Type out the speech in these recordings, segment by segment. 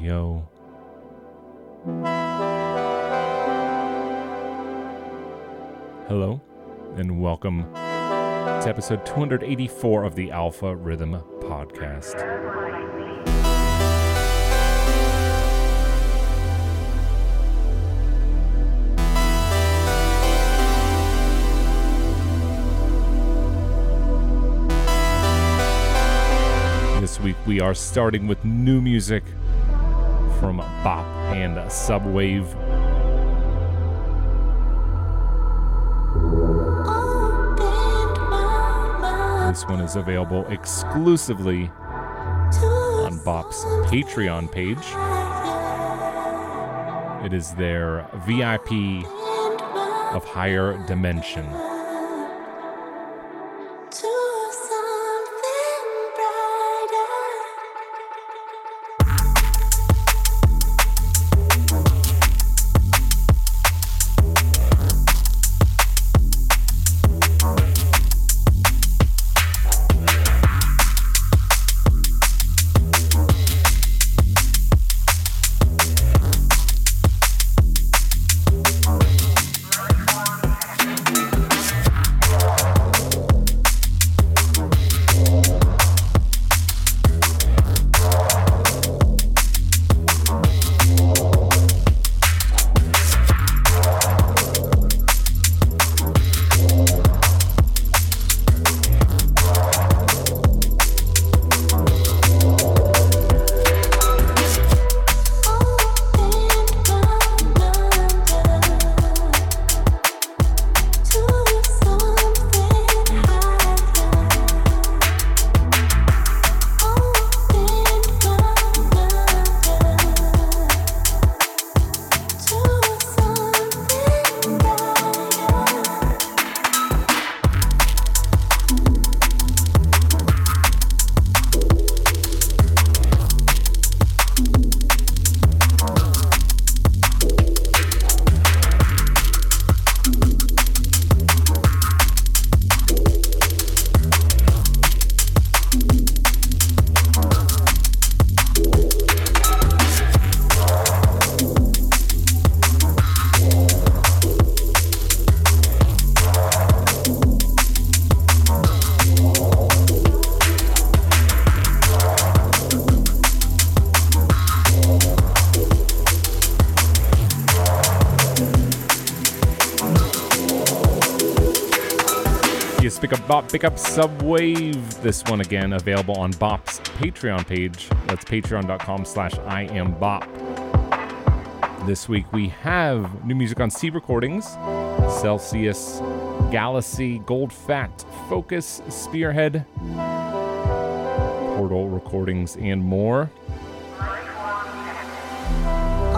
Radio. Hello, and welcome to episode 284 of the Alpha Rhythm Podcast. This week we are starting with new music from Bop and Subwave. This one is available exclusively on Bop's Patreon page. It is their VIP of Higher Dimension. Bop, pick up Subwave. This one again available on Bop's Patreon page. That's patreon.com slash I am Bop. This week we have new music on C Recordings, Celsius, Galacy, Gold Fat, Fokuz, Spearhead, Portal Recordings, and more.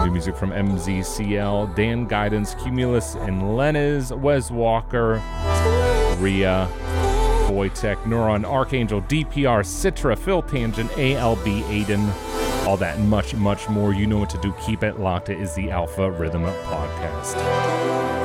New music from MZCL, Dan Guidance, Qumulus, and Leniz, Wez Walker, Riya, Voitech, Neuron, Archangel, DPR, Citra, Phil Tangent, ALB, Aydn, all that and much, much more. You know what to do. Keep it locked. It is the Alpha Rhythm Podcast.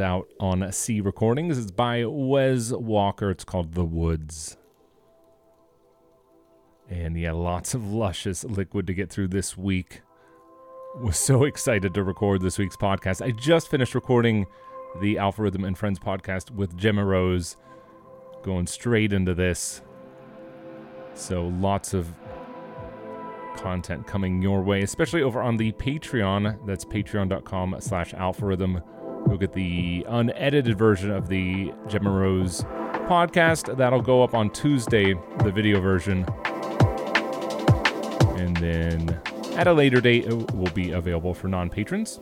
Out on C Recordings. It's by Wez Walker. It's called The Woods. And yeah, lots of luscious liquid to get through this week. Was so excited to record this week's podcast. I just finished recording the Alpha Rhythm and Friends podcast with Gemma Rose, going straight into this. So lots of content coming your way, especially over on the Patreon. That's patreon.com slash alpharhythm. You'll get the unedited version of the Gemma Rose podcast. That'll go up on Tuesday, the video version. And then at a later date, it will be available for non patrons.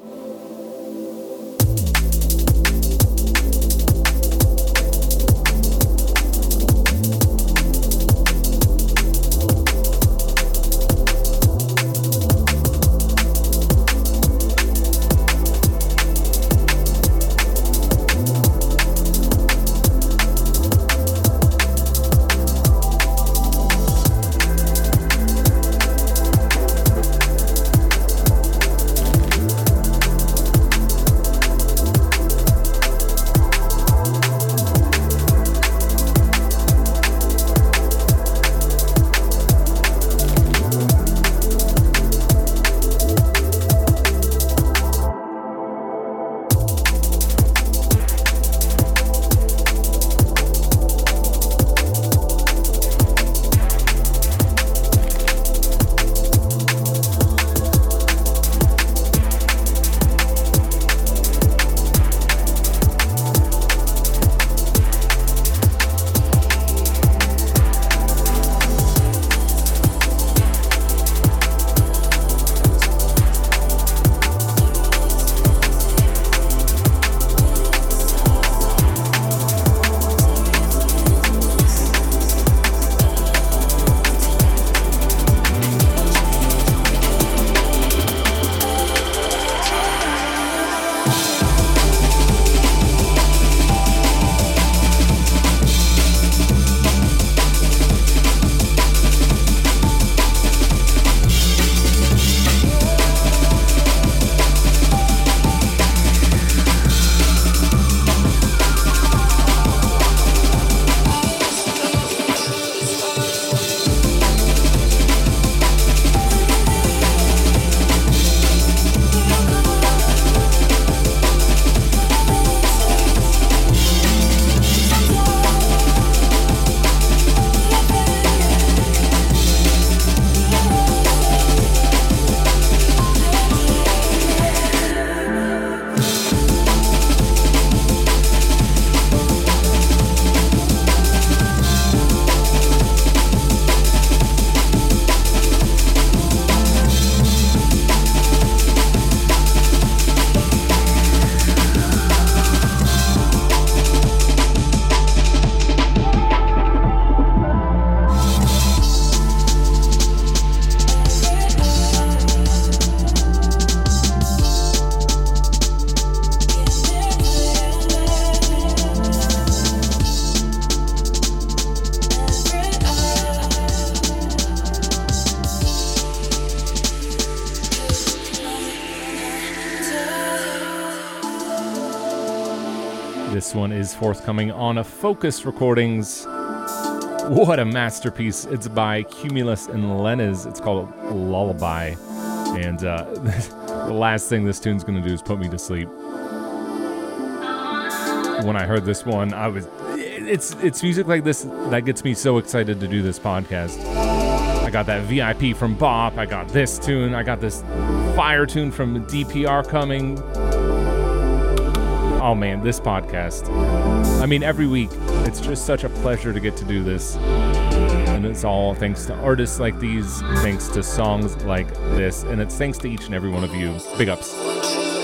Forthcoming on a Fokuz Recordings. What a masterpiece. It's by Qumulus and Leniz. It's called Lullaby. And uh, the last thing this tune's to do is put me to sleep. When I heard this one, I was. It's it's music like this that gets me so excited to do this podcast. I got that VIP from Bop. I got this tune. I got this fire tune from DPR coming oh man, this podcast. I mean, every week, it's just such a pleasure to get to do this. And it's all thanks to artists like these, thanks to songs like this, and it's thanks to each and every one of you. Big ups.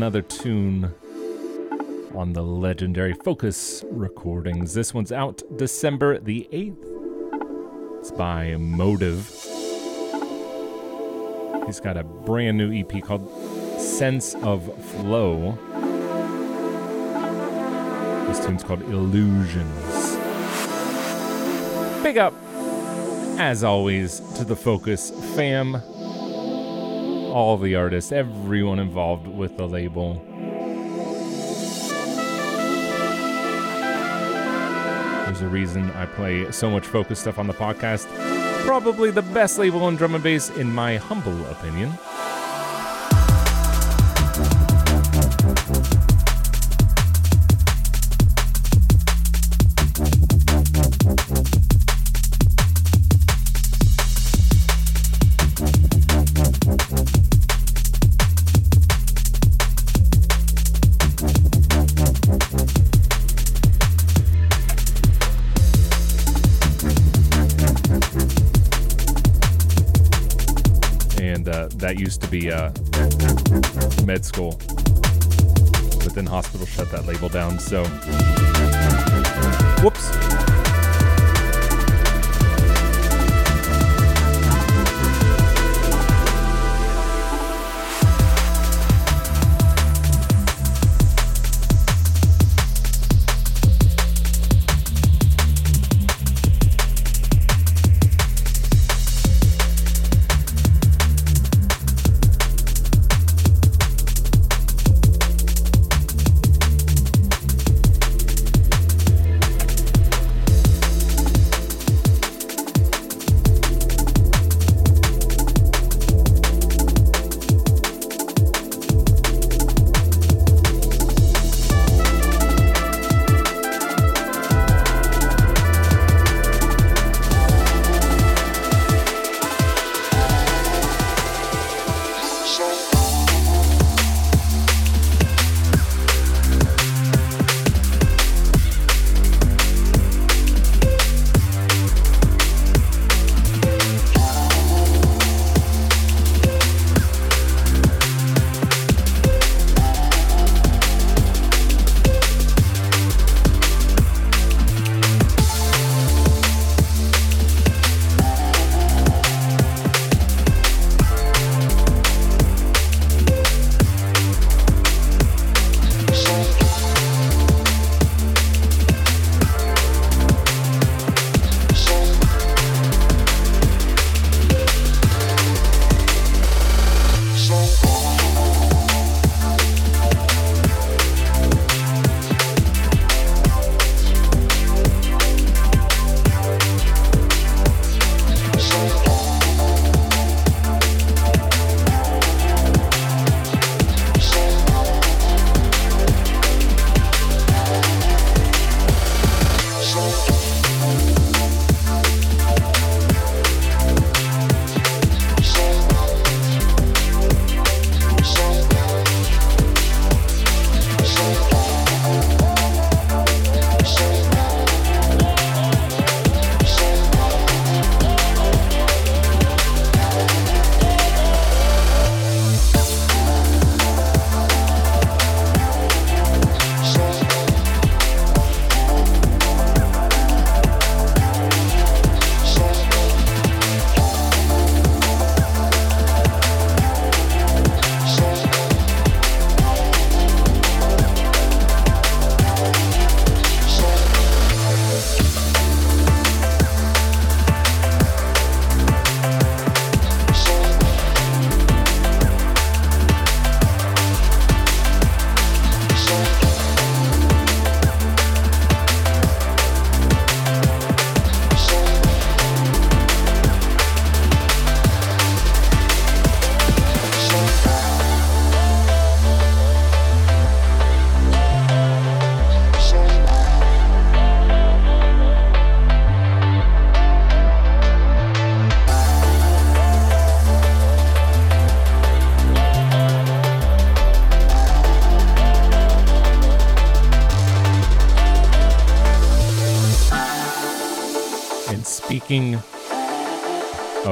Another tune on the legendary Fokuz recordings. This one's out December the 8th. It's by Motiv. He's got a brand new EP called Sense of Flow. This tune's called Illusions. Big up, as always, to the Fokuz fam, all the artists, everyone involved with the label. There's a reason I play so much Fokuz stuff on the podcast. Probably the best label in drum and bass, in my humble opinion. That used to be uh, med school. But then hospital shut that label down. So, whoops.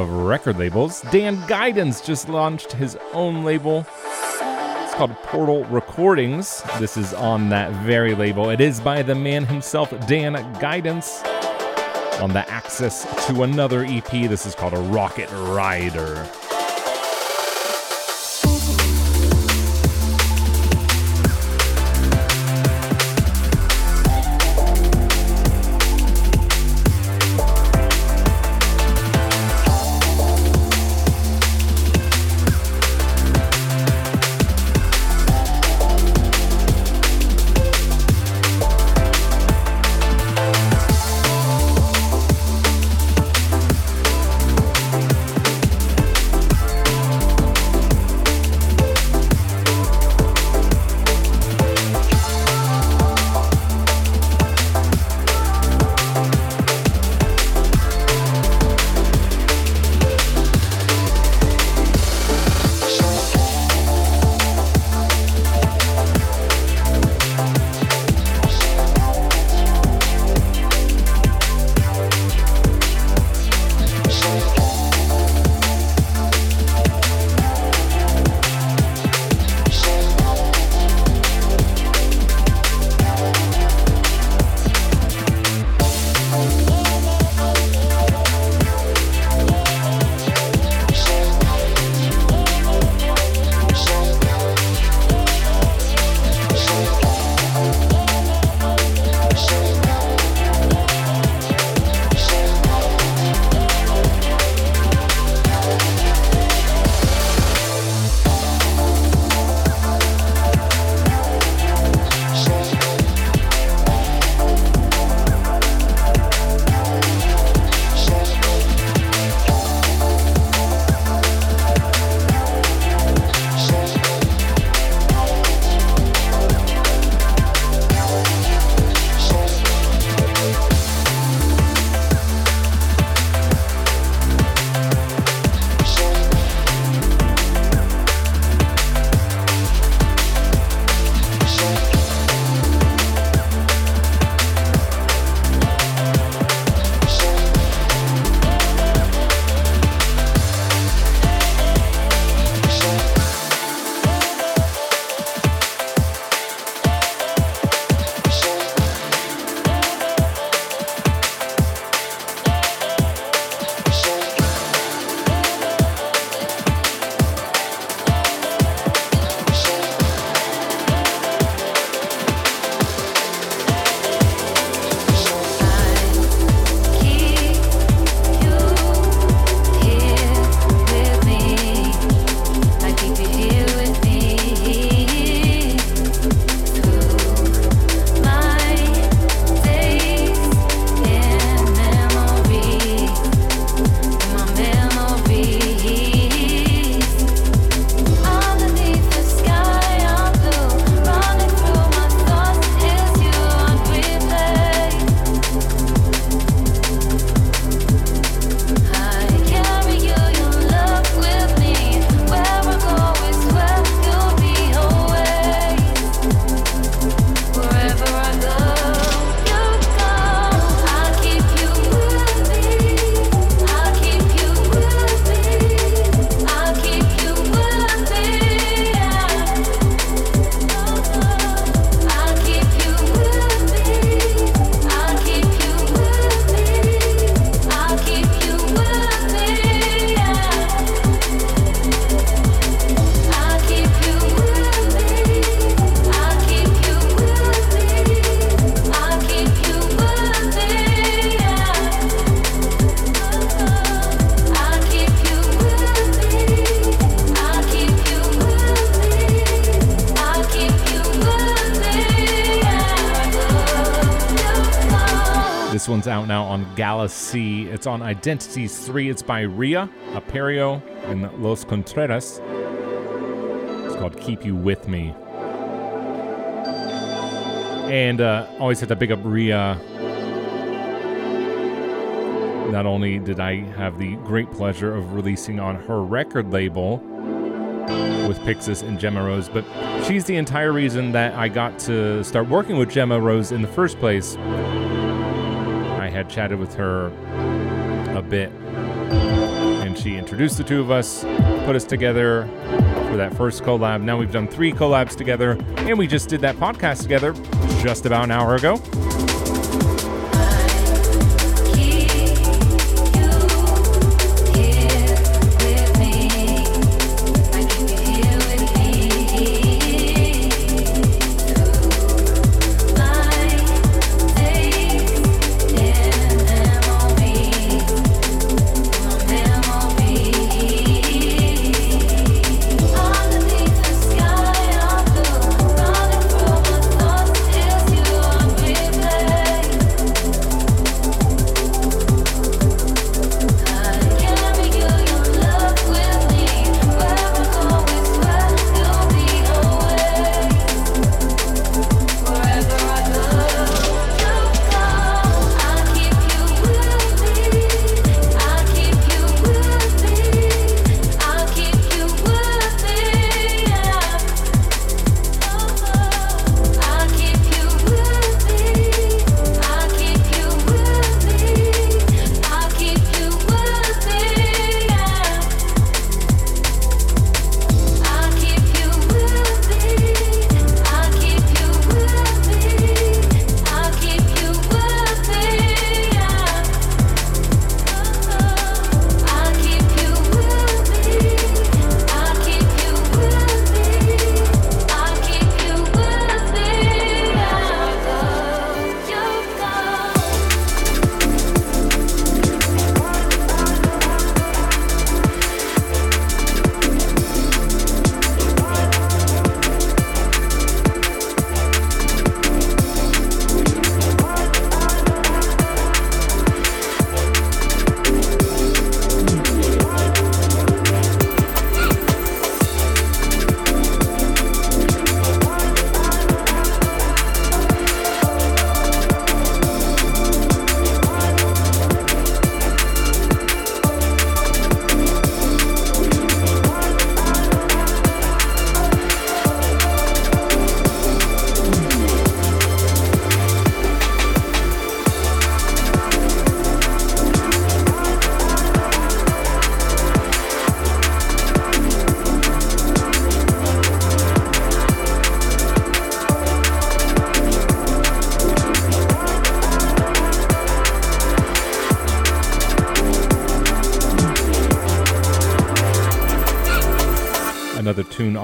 Record labels, Dan Guidance just launched his own label. It's called Portal Recordings. This is on that very label. It is by the man himself, Dan Guidance, on the Access to Another EP. This is called a Rocket Rider. C. It's on Identities 3. It's by Riya Aperio and Loz Contreras. It's called Keep You With Me. And uh, always have to big up Riya. Not only did I have the great pleasure of releasing on her record label with Pixis and Gemma Rose, but she's the entire reason that I got to start working with Gemma Rose in the first place chatted with her a bit, and she introduced the two of us, put us together for that first collab. Now we've done three collabs together, and we just did that podcast together just about an hour ago.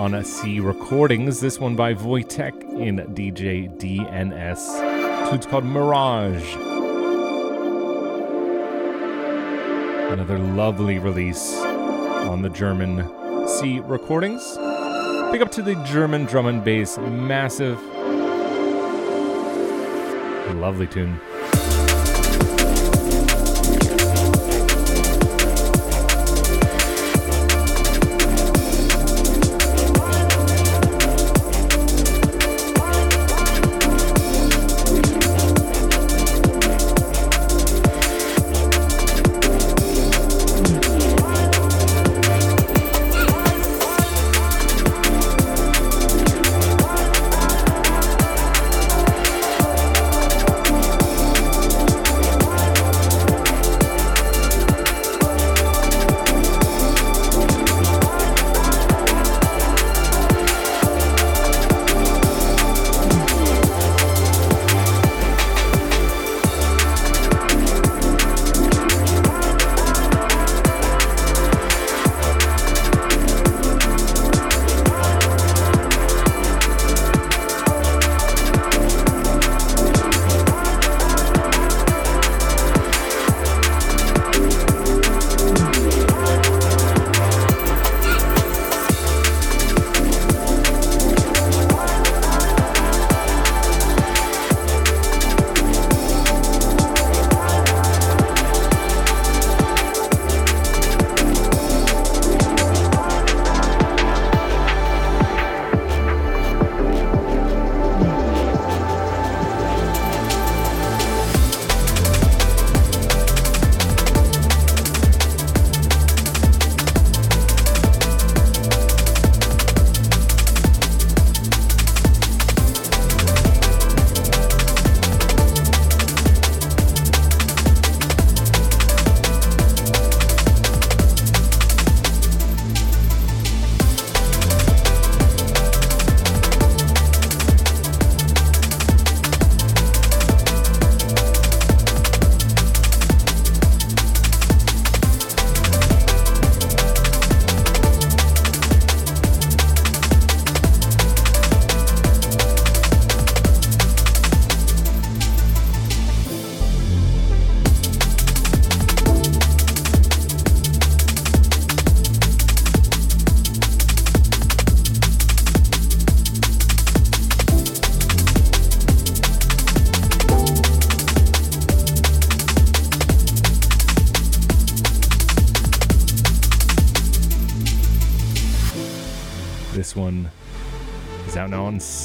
C recordings. This one by Voitech in DJ DNS. Tune's called Mirage. Another lovely release on the German C recordings. Big up to the German drum and bass, massive, lovely tune.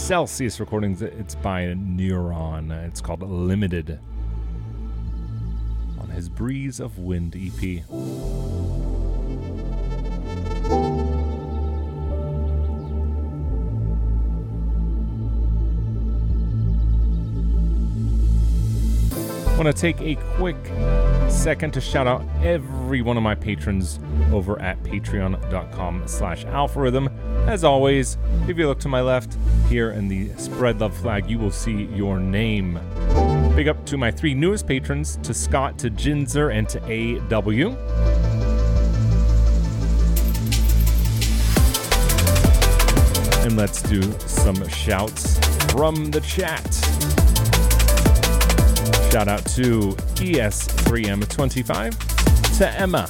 Celsius Recordings. It's by Neuron. It's called Limited on his Breeze of Wind EP. want to take a quick second to shout out every one of my patrons over at patreon.com slash alpharhythm. As always, if you look to my left here in the spread love flag, you will see your name. Big up to my three newest patrons, to Scott, to Jinzer, and to AW. And let's do some shouts from the chat. Shout out to ES3M25, to Emma,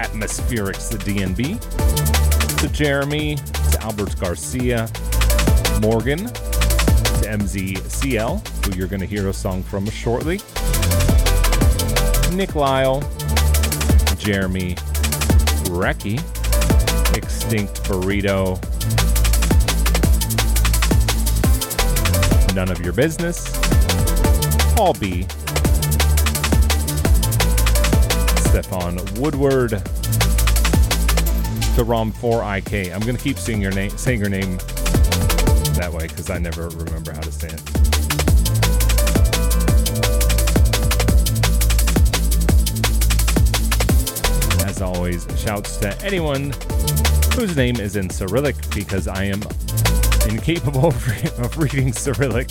Atmospherics, the DNB, to Jeremy, Albert Garcia, Morgan, to MZCL, who you're going to hear a song from shortly, Nick Lyle, Jeremy, Reki, Extinct Burrito, None of Your Business, Paul B. Stefan Woodward. The ROM 4IK. I'm gonna keep saying your name saying your name that way because I never remember how to say it. As always, shouts to anyone whose name is in Cyrillic because I am incapable of reading Cyrillic.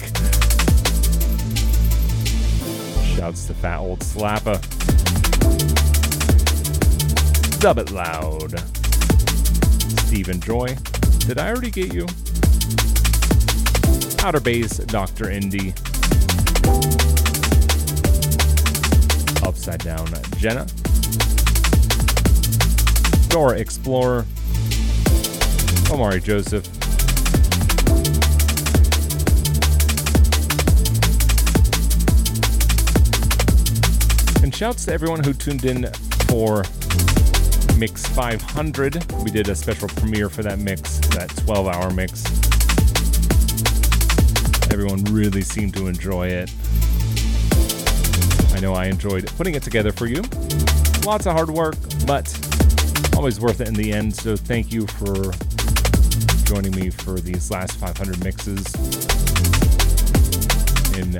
Shouts to Fat Old Slapper. Dub it loud. Stephen Joy. Did I already get you? Outer Base, Dr. Indy. Upside Down, Jenna. Dora Explorer. Omari Joseph. And shouts to everyone who tuned in for Mix 500. We did a special premiere for that mix, that 12 hour mix. Everyone really seemed to enjoy it. I know I enjoyed putting it together for you. Lots of hard work, but always worth it in the end. So thank you for joining me for these last 500 mixes. And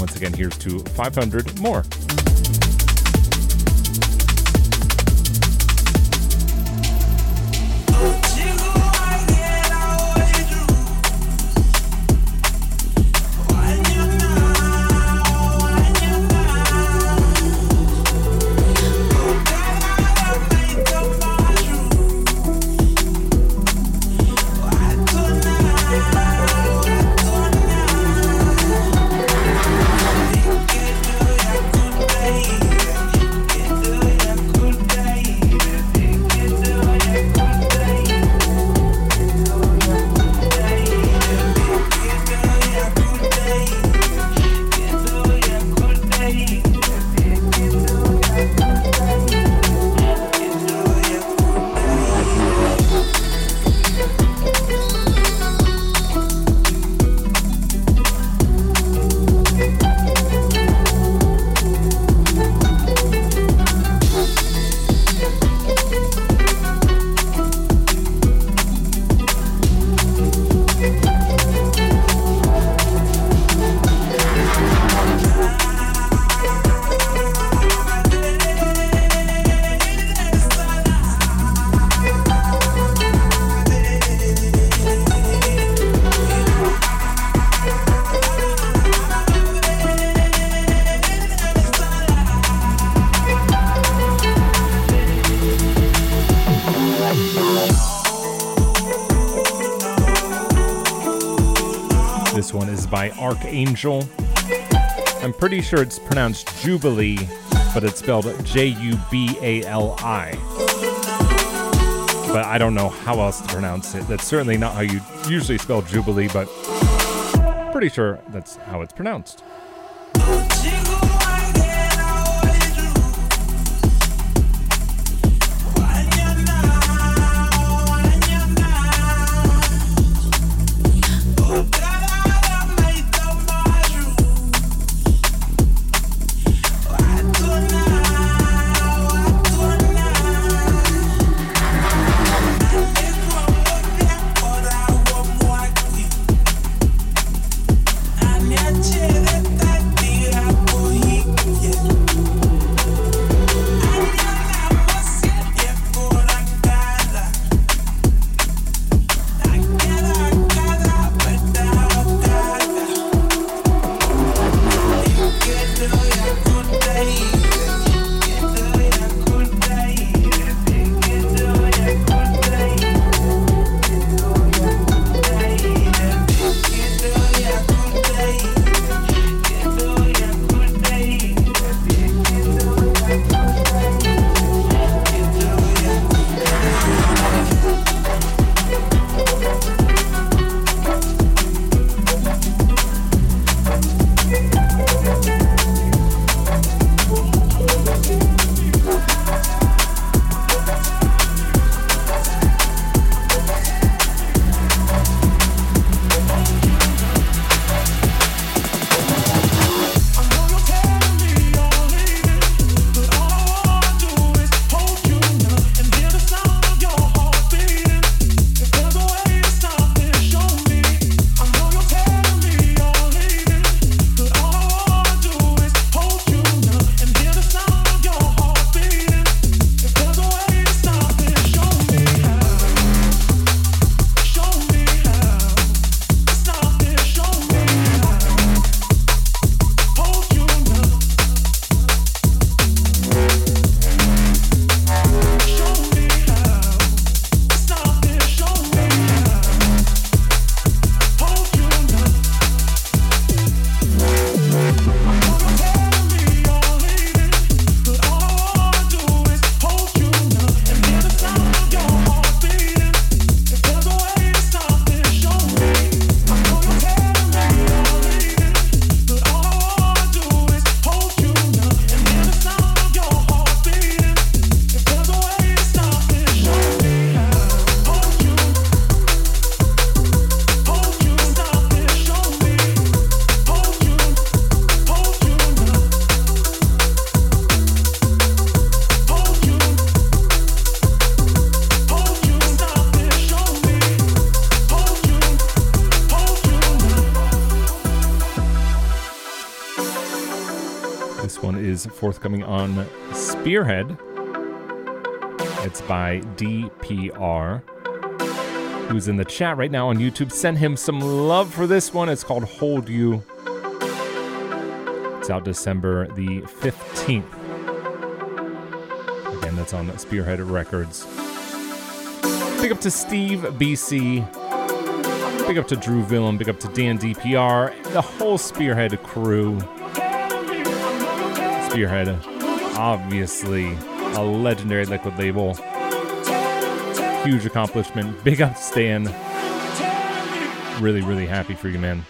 once again, here's to 500 more. Archangel. I'm pretty sure it's pronounced Jubilee, but it's spelled J U B A L I. But I don't know how else to pronounce it. That's certainly not how you usually spell Jubilee, but pretty sure that's how it's pronounced. Forthcoming on Spearhead. It's by DPR, who's in the chat right now on YouTube. Send him some love for this one. It's called Hold You. It's out December the 15th. Again, that's on Spearhead Records. Big up to Steve BC. Big up to Drew Villain. Big up to Dan DPR. The whole Spearhead crew. Spearhead, obviously a legendary liquid label. Huge accomplishment. Big up, Stan. Really, really happy for you, man.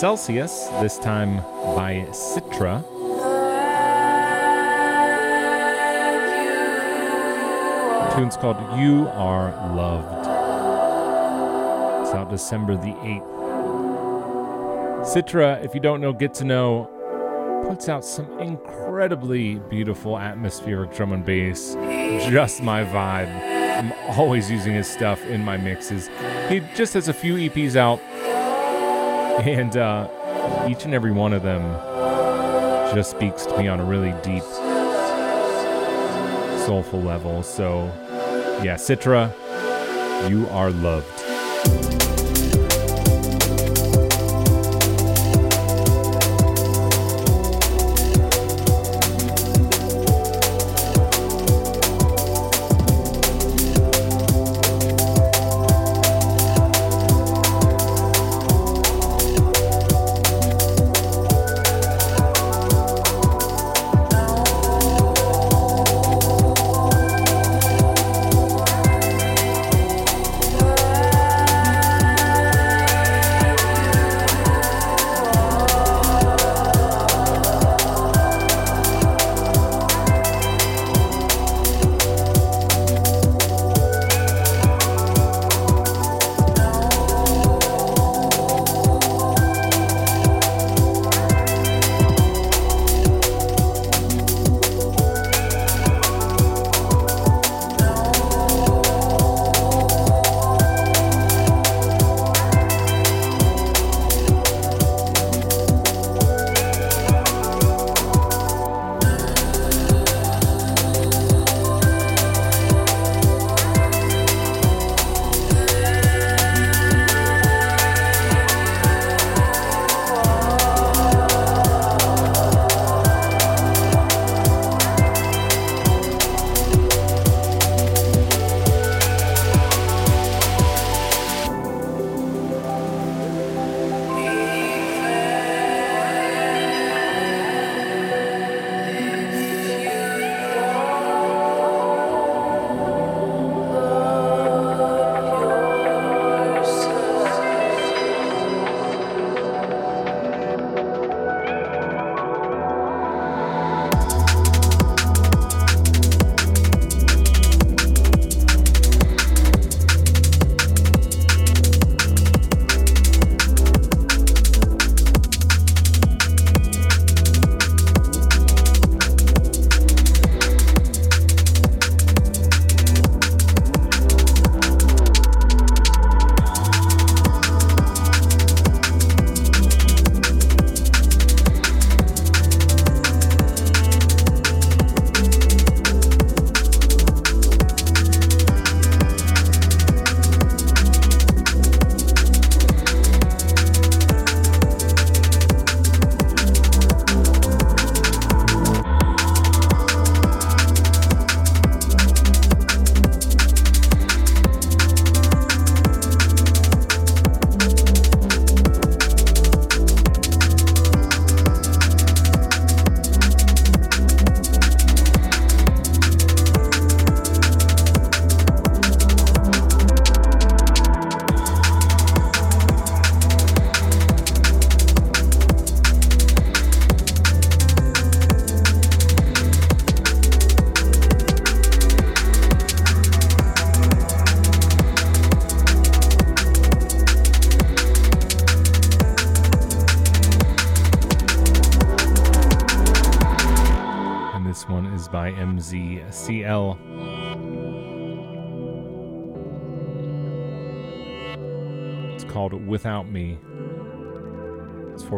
Celsius, this time by Citra. The tune's called You Are Loved. It's out December the 8th. Citra, if you don't know, get to know, puts out some incredibly beautiful atmospheric drum and bass. Just my vibe. I'm always using his stuff in my mixes. He just has a few EPs out and uh, each and every one of them just speaks to me on a really deep, soulful level. So, yeah, Citra, you are loved.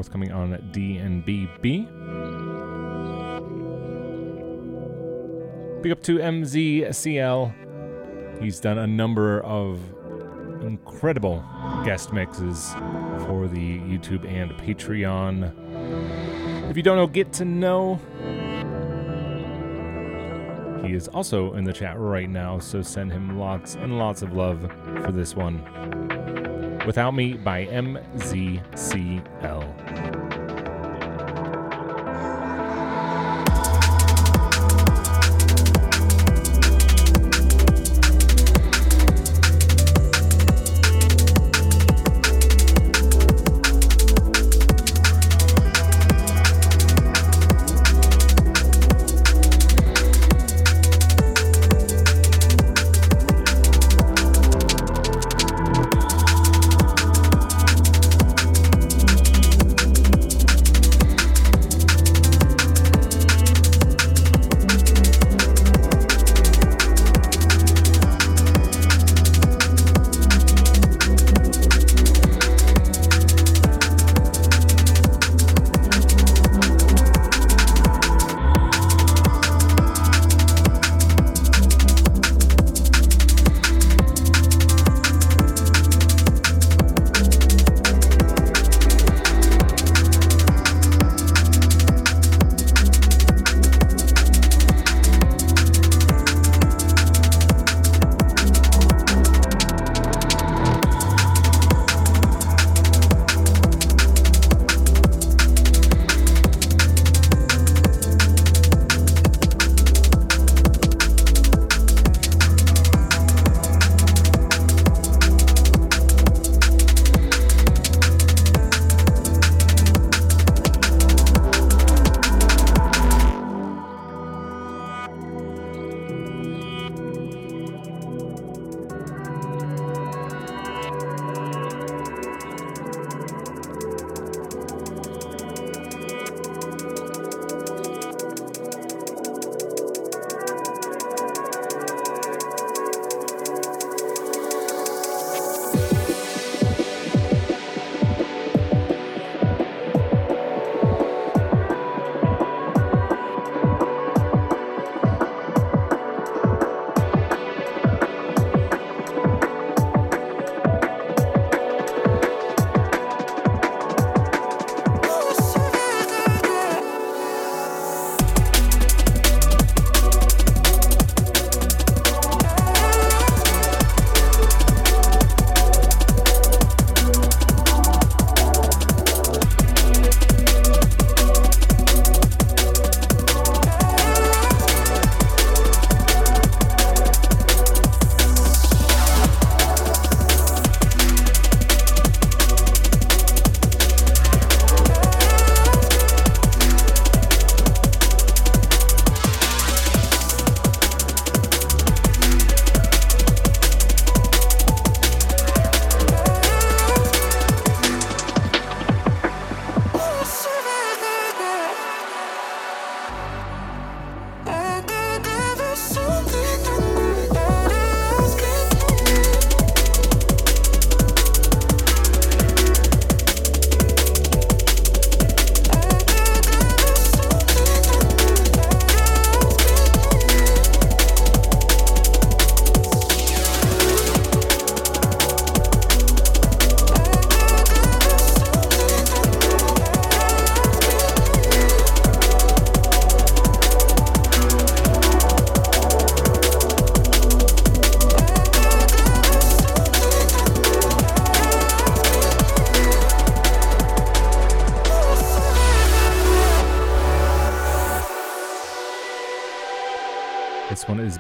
Forthcoming on DNBB. Big up to MZCL. He's done a number of incredible guest mixes for the YouTube and Patreon. If you don't know, get to know. He is also in the chat right now, so send him lots and lots of love for this one. Without Me by MZCL.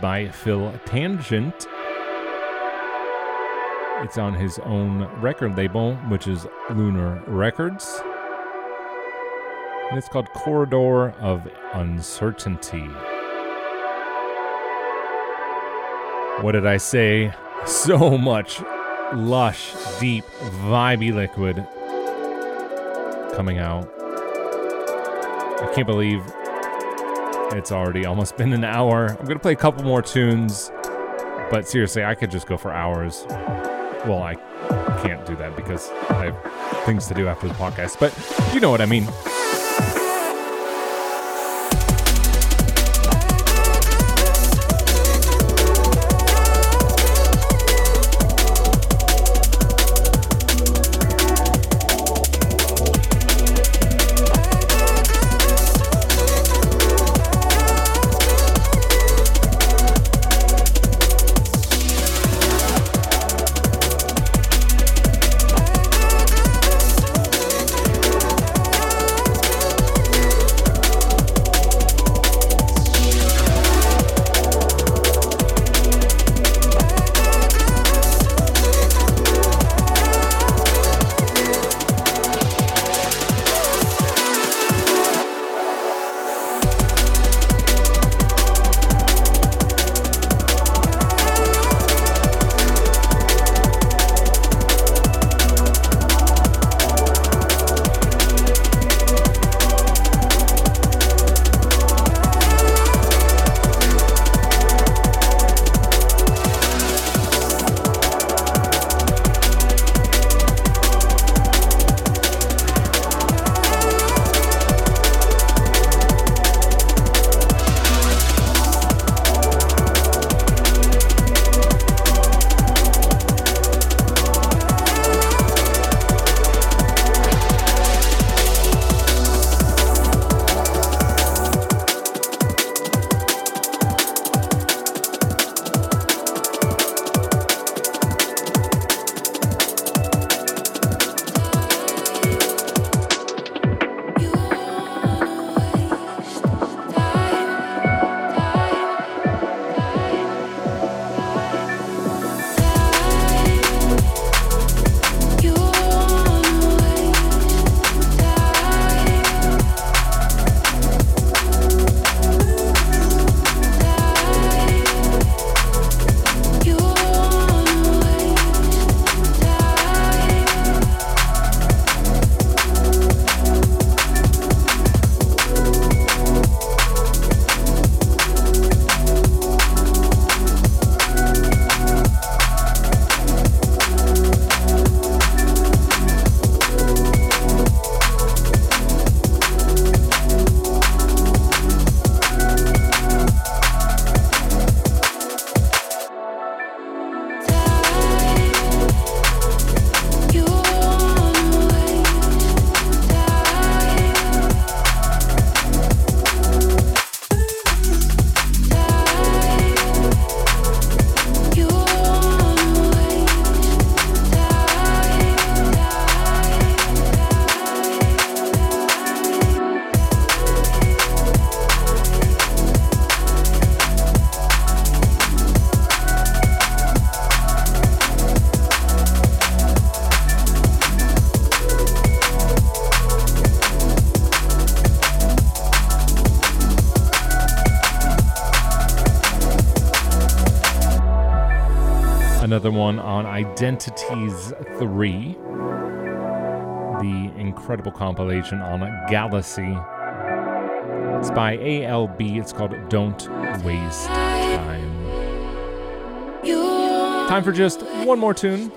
By Phil Tangent. It's on his own record label, which is Lunar Records. And it's called Corridor of Uncertainty. What did I say? So much lush, deep, vibey liquid coming out. I can't believe It's already almost been an hour. I'm going to play a couple more tunes, but seriously, I could just go for hours. Well, I can't do that because I have things to do after the podcast, but you know what I mean. Another one on Identities 3, the incredible compilation on Galacy. It's by ALB, it's called Don't Waste Time. Time for just one more tune.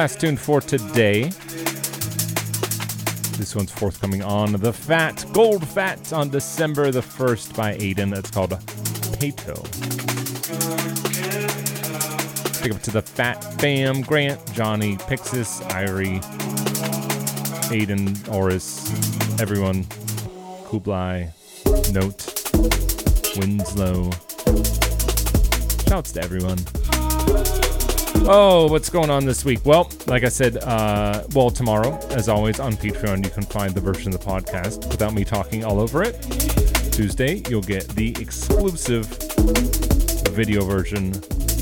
Last tune for today. This one's forthcoming on The Fat, Goldfat on December the 1st by Aydn. It's called Peyto. Pick up to the Fat Fam, Grant, Johnny, Pixis, Irie, Aydn, Oris, everyone, Kublai, Note, Winslow. Shouts to everyone. Oh, what's going on this week? Well, like I said, uh, well, tomorrow, as always, on Patreon, you can find the version of the podcast without me talking all over it. Tuesday, you'll get the exclusive video version,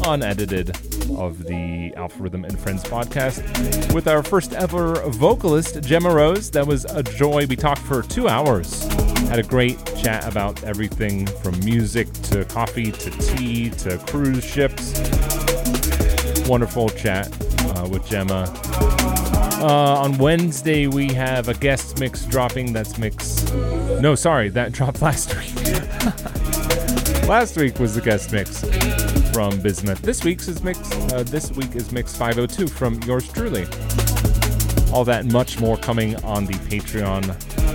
unedited, of the Alpha Rhythm and Friends podcast with our first ever vocalist, Gemma Rose. That was a joy. We talked for two hours. Had a great chat about everything from music to coffee to tea to cruise ships wonderful chat uh, with Gemma. Uh, on Wednesday, we have a guest mix dropping. That's mix. No, sorry, that dropped last week. last week was the guest mix from Bismuth. This week's is mix. Uh, this week is mix 502 from yours truly. All that much more coming on the Patreon.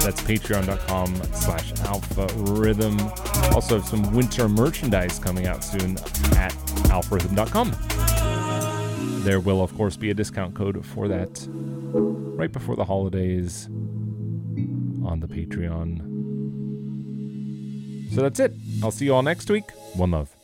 That's patreon.com slash alpha rhythm. Also some winter merchandise coming out soon at alpharhythm.com. There will, of course, be a discount code for that right before the holidays on the Patreon. So that's it. I'll see you all next week. One love.